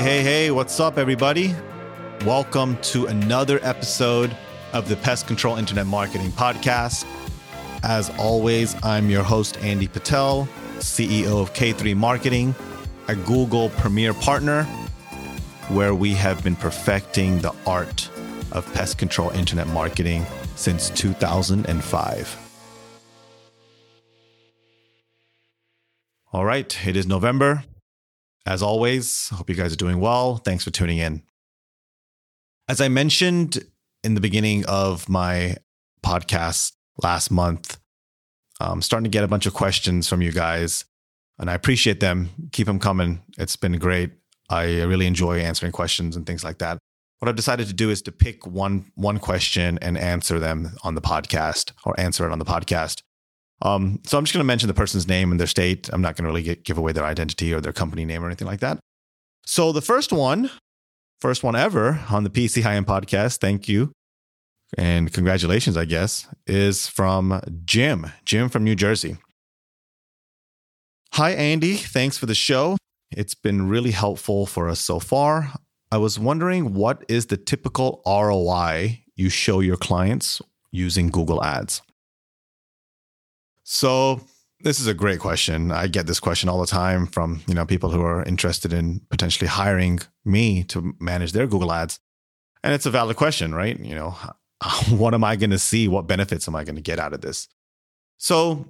Hey, hey, hey, what's up, everybody? Welcome to another episode of the Pest Control Internet Marketing Podcast. As always, I'm your host, Andy Patel, CEO of K3 Marketing, a Google Premier partner, where we have been perfecting the art of pest control internet marketing since 2005. All right, it is November. As always, hope you guys are doing well. Thanks for tuning in. As I mentioned in the beginning of my podcast last month, I'm starting to get a bunch of questions from you guys, and I appreciate them. Keep them coming. It's been great. I really enjoy answering questions and things like that. What I've decided to do is to pick one one question and answer them on the podcast, or answer it on the podcast. Um, so I'm just going to mention the person's name and their state. I'm not going to really get, give away their identity or their company name or anything like that. So the first one, first one ever on the PCIM podcast, thank you. And congratulations, I guess, is from Jim, Jim from New Jersey. Hi, Andy. Thanks for the show. It's been really helpful for us so far. I was wondering what is the typical ROI you show your clients using Google Ads? So this is a great question. I get this question all the time from, you know, people who are interested in potentially hiring me to manage their Google Ads. And it's a valid question, right? You know, what am I going to see? What benefits am I going to get out of this? So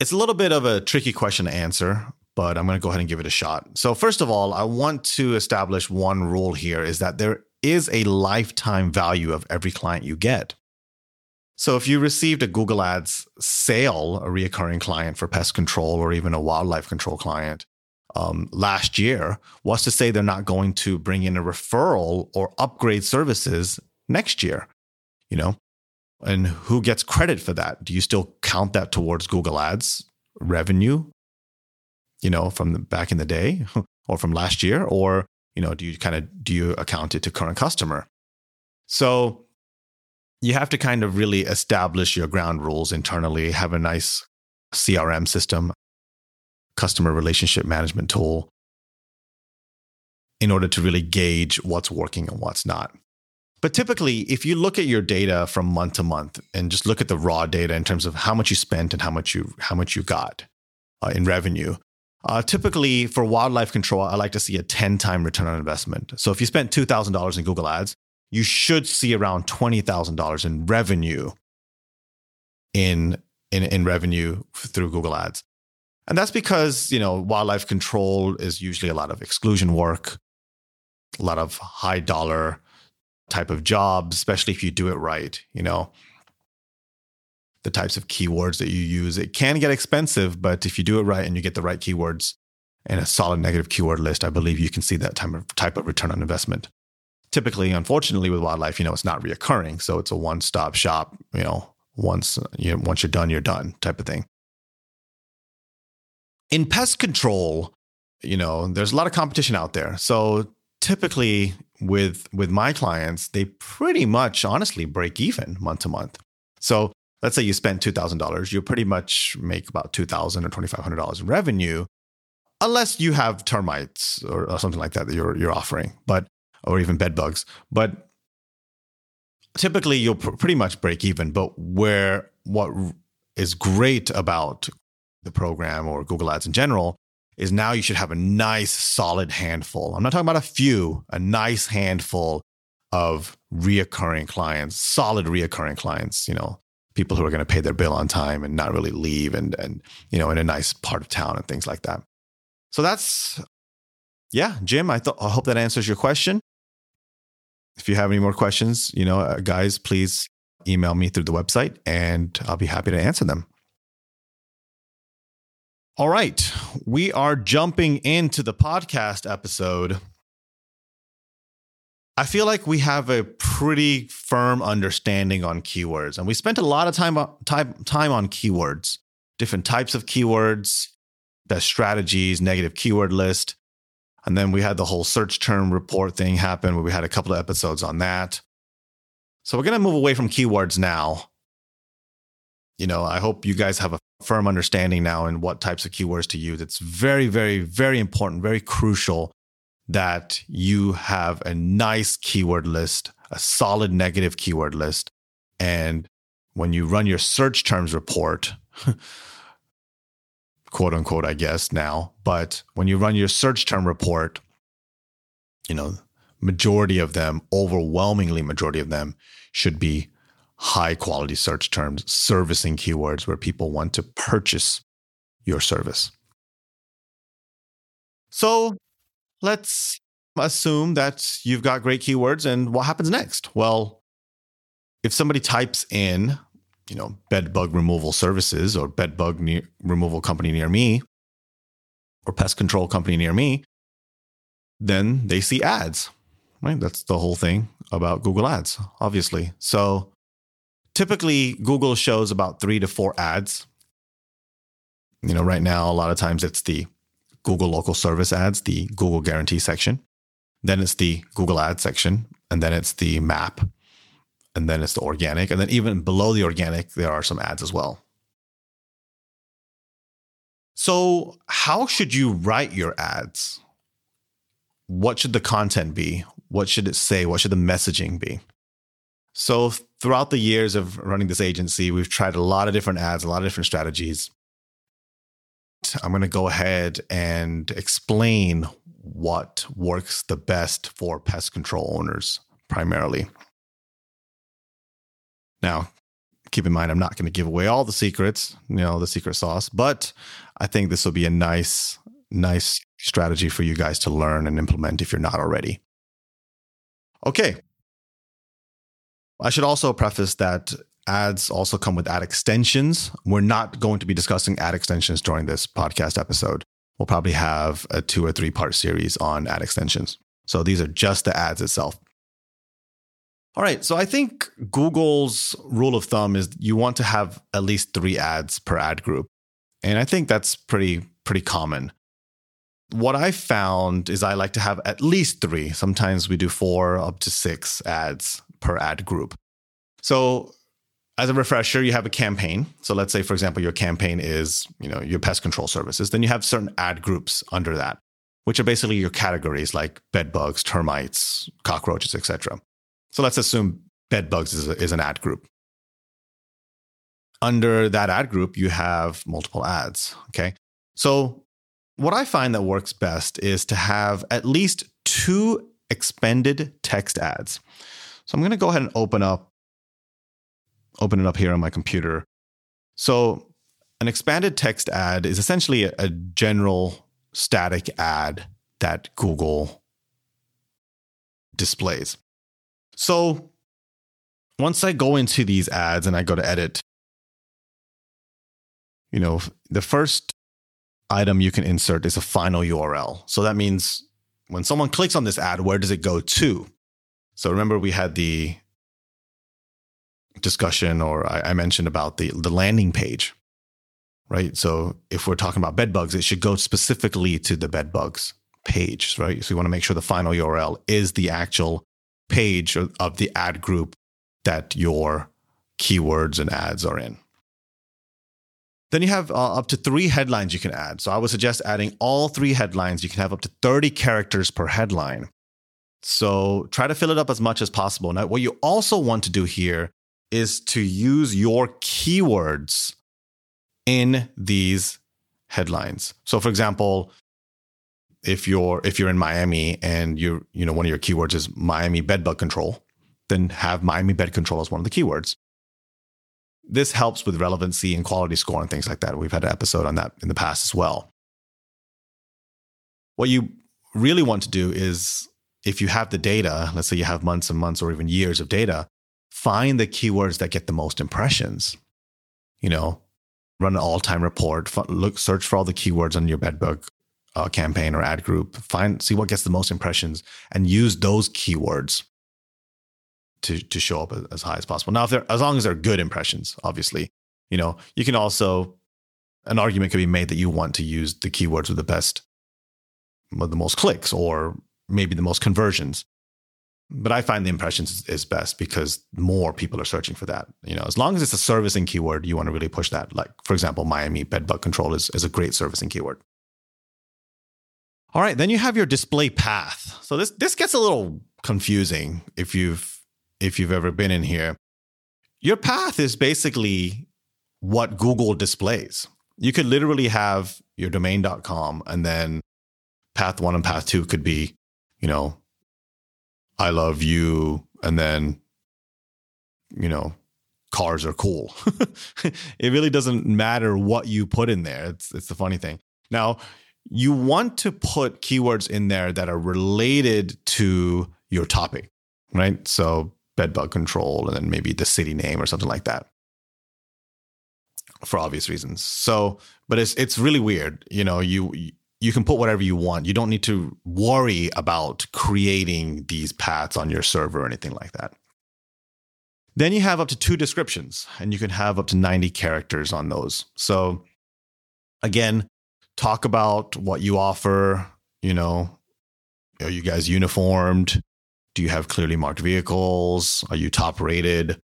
it's a little bit of a tricky question to answer, but I'm going to go ahead and give it a shot. So first of all, I want to establish one rule here is that there is a lifetime value of every client you get. So if you received a Google Ads sale, a reoccurring client for pest control or even a wildlife control client um, last year, what's to say they're not going to bring in a referral or upgrade services next year? You know, and who gets credit for that? Do you still count that towards Google Ads revenue? You know, from the, back in the day or from last year, or you know, do you kind of do you account it to current customer? So you have to kind of really establish your ground rules internally, have a nice CRM system, customer relationship management tool, in order to really gauge what's working and what's not. But typically, if you look at your data from month to month and just look at the raw data in terms of how much you spent and how much you how much you got uh, in revenue, uh, typically for wildlife control, I like to see a 10 time return on investment. So if you spent $2,000 in Google Ads, you should see around $20,000 in revenue in, in, in revenue through Google Ads. And that's because, you know, wildlife control is usually a lot of exclusion work, a lot of high dollar type of jobs, especially if you do it right, you know. The types of keywords that you use, it can get expensive, but if you do it right and you get the right keywords and a solid negative keyword list, I believe you can see that type of, type of return on investment typically, unfortunately, with wildlife, you know, it's not reoccurring. So it's a one stop shop, you know, once, you know, once you're done, you're done type of thing. In pest control, you know, there's a lot of competition out there. So typically with with my clients, they pretty much honestly break even month to month. So let's say you spend $2,000, you pretty much make about $2,000 or $2,500 in revenue, unless you have termites or, or, something like that that you're, you're offering. But or even bed bugs. But typically you'll pr- pretty much break even. But where what is great about the program or Google Ads in general is now you should have a nice solid handful. I'm not talking about a few, a nice handful of reoccurring clients, solid reoccurring clients, you know, people who are going to pay their bill on time and not really leave and and you know in a nice part of town and things like that. So that's yeah, Jim, I I hope that answers your question. If you have any more questions, you know, uh, guys, please email me through the website and I'll be happy to answer them. All right, we are jumping into the podcast episode. I feel like we have a pretty firm understanding on keywords, and we spent a lot of time, time, time on keywords, different types of keywords, best strategies, negative keyword list. And then we had the whole search term report thing happen where we had a couple of episodes on that. So we're going to move away from keywords now. You know, I hope you guys have a firm understanding now in what types of keywords to use. It's very, very, very important, very crucial that you have a nice keyword list, a solid negative keyword list. And when you run your search terms report, quote unquote, I guess now, but when you run your search term report, you know, majority of them, overwhelmingly majority of them should be high quality search terms, servicing keywords where people want to purchase your service. So let's assume that you've got great keywords and what happens next? Well, if somebody types in, you know, bed bug removal services or bed bug ne- removal company near me or pest control company near me, then they see ads, right? That's the whole thing about Google Ads, obviously. So typically Google shows about three to four ads. You know, right now, a lot of times it's the Google local service ads, the Google guarantee section. Then it's the Google Ads section, and then it's the map, and then it's the organic. And then even below the organic, there are some ads as well. So, how should you write your ads? What should the content be? What should it say? What should the messaging be? So, throughout the years of running this agency, we've tried a lot of different ads, a lot of different strategies. I'm going to go ahead and explain what works the best for pest control owners primarily. Now, keep in mind, I'm not going to give away all the secrets, you know, the secret sauce, but I think this will be a nice, nice strategy for you guys to learn and implement if you're not already. Okay. I should also preface that ads also come with ad extensions. We're not going to be discussing ad extensions during this podcast episode. We'll probably have a two or three part series on ad extensions. So these are just the ads itself. All right. So I think Google's rule of thumb is you want to have at least three ads per ad group. And I think that's pretty, pretty common. What I found is I like to have at least three. Sometimes we do four up to six ads per ad group. So as a refresher, you have a campaign. So let's say, for example, your campaign is, you know, your pest control services. Then you have certain ad groups under that, which are basically your categories like bed bugs, termites, cockroaches, etc. So let's assume bed bugs is, a, is an ad group. Under that ad group, you have multiple ads. Okay. So what I find that works best is to have at least two expanded text ads. So I'm going to go ahead and open up open it up here on my computer. So, an expanded text ad is essentially a, a general static ad that Google displays. So, once I go into these ads and I go to edit, you know, the first item you can insert is a final URL. So that means when someone clicks on this ad, where does it go to? So remember, we had the discussion or I, mentioned about the, the landing page, right? So if we're talking about bed bugs, it should go specifically to the bed bugs page, right? So you want to make sure the final URL is the actual page of the ad group that your keywords and ads are in. Then you have uh, up to three headlines you can add. So I would suggest adding all three headlines. You can have up to 30 characters per headline. So try to fill it up as much as possible. Now, what you also want to do here is to use your keywords in these headlines. So for example, if you're if you're in Miami and you you know one of your keywords is Miami bedbug control, then have Miami bed control as one of the keywords. This helps with relevancy and quality score and things like that. We've had an episode on that in the past as well. What you really want to do is if you have the data, let's say you have months and months or even years of data, find the keywords that get the most impressions. You know, run an all time report, look, search for all the keywords on your bedbug uh, campaign or ad group, find, see what gets the most impressions and use those keywords to, to show up as high as possible. Now, if they're, as long as they're good impressions, obviously, you know, you can also, an argument could be made that you want to use the keywords with the best, with the most clicks or maybe the most conversions but I find the impressions is best because more people are searching for that. You know, as long as it's a servicing keyword, you want to really push that. Like, for example, Miami bedbug control is, is a great servicing keyword. All right, then you have your display path. So this this gets a little confusing if you've if you've ever been in here. Your path is basically what Google displays. You could literally have your domain.com and then path 1 and path 2 could be, you know, I love you and then you know, cars are cool. it really doesn't matter what you put in there. It's it's the funny thing. Now, you want to put keywords in there that are related to your topic, right? So bedbug control and then maybe the city name or something like that. For obvious reasons. So, but it's it's really weird. You know, you you can put whatever you want. You don't need to worry about creating these paths on your server or anything like that. Then you have up to two descriptions, and you can have up to 90 characters on those. So, again, talk about what you offer. You know, are you guys uniformed? Do you have clearly marked vehicles? Are you top rated?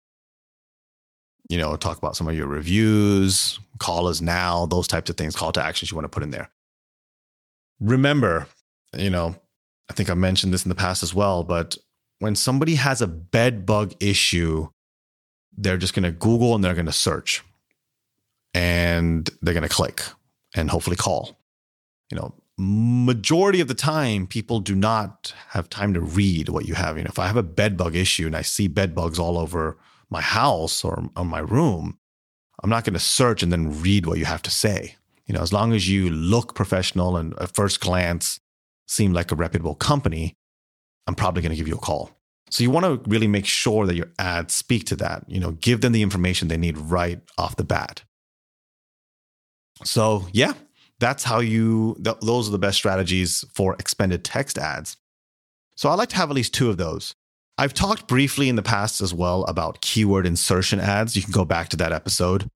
You know, talk about some of your reviews, call us now, those types of things, call to actions you want to put in there. Remember, you know, I think I mentioned this in the past as well, but when somebody has a bed bug issue, they're just going to Google and they're going to search and they're going to click and hopefully call. You know, majority of the time, people do not have time to read what you have. You know, if I have a bed bug issue and I see bed bugs all over my house or on my room, I'm not going to search and then read what you have to say. You know, as long as you look professional and at first glance seem like a reputable company, I'm probably going to give you a call. So you want to really make sure that your ads speak to that, you know, give them the information they need right off the bat. So, yeah, that's how you th- those are the best strategies for expanded text ads. So I like to have at least two of those. I've talked briefly in the past as well about keyword insertion ads. You can go back to that episode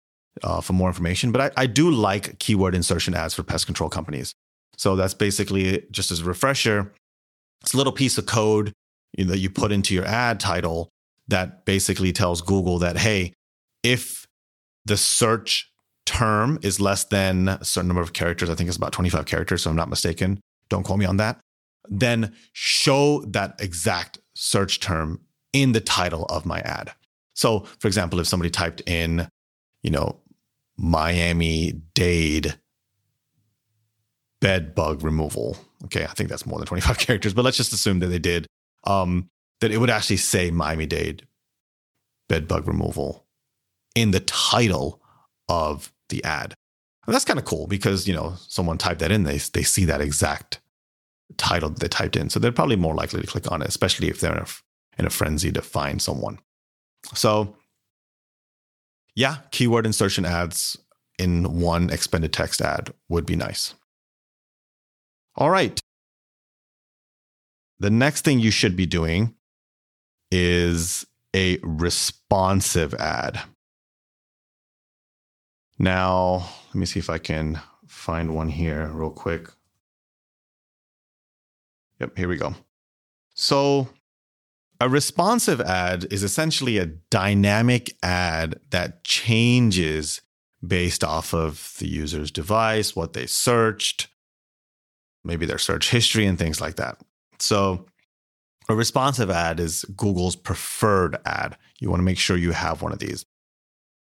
uh, for more information. But I, I do like keyword insertion ads for pest control companies. So that's basically just as a refresher. It's a little piece of code you know, that you put into your ad title that basically tells Google that, hey, if the search term is less than a certain number of characters, I think it's about 25 characters, so I'm not mistaken. Don't quote me on that. Then show that exact search term in the title of my ad. So, for example, if somebody typed in, you know, Miami Dade bed bug removal, okay, I think that's more than 25 characters, but let's just assume that they did um, that it would actually say Miami Dade bed bug removal in the title of the ad. And that's kind of cool because, you know, someone typed that in, they, they see that exact title that they typed in. So they're probably more likely to click on it, especially if they're in a, in a frenzy to find someone. So, yeah, keyword insertion ads in one expanded text ad would be nice. All right. The next thing you should be doing is a responsive ad. Now, let me see if I can find one here real quick. Yep, here we go. So, a responsive ad is essentially a dynamic ad that changes based off of the user's device, what they searched, maybe their search history, and things like that. So a responsive ad is Google's preferred ad. You want to make sure you have one of these.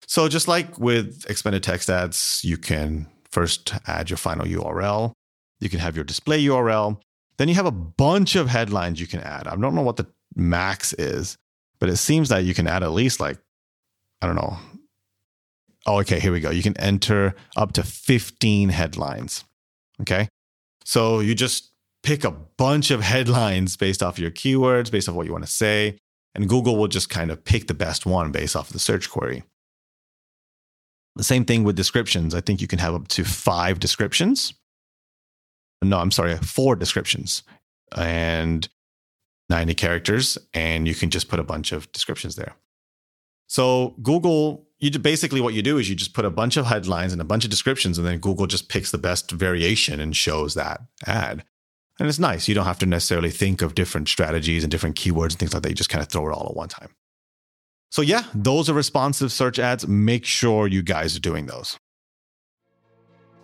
So just like with expanded text ads, you can first add your final URL. You can have your display URL. Then you have a bunch of headlines you can add. I don't know what the max is, but it seems that you can add at least like, I don't know. Oh, okay, here we go. You can enter up to 15 headlines. Okay. So you just pick a bunch of headlines based off your keywords, based off what you want to say, and Google will just kind of pick the best one based off of the search query. The same thing with descriptions. I think you can have up to five descriptions. No, I'm sorry, four descriptions and 90 characters, and you can just put a bunch of descriptions there. So Google, you basically what you do is you just put a bunch of headlines and a bunch of descriptions, and then Google just picks the best variation and shows that ad. And it's nice. You don't have to necessarily think of different strategies and different keywords and things like that. You just kind of throw it all at one time. So, yeah, those are responsive search ads. Make sure you guys are doing those.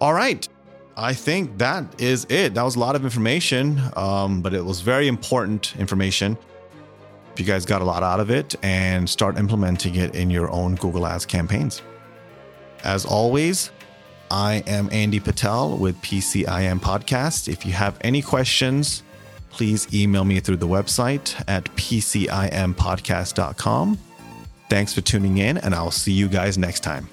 All right. I think that is it. That was a lot of information, um, but it was very important information. If you guys got a lot out of it and start implementing it in your own Google Ads campaigns. As always, I am Andy Patel with PCIM Podcast. If you have any questions, please email me through the website at pcimpodcast.com. Thanks for tuning in, and I'll see you guys next time.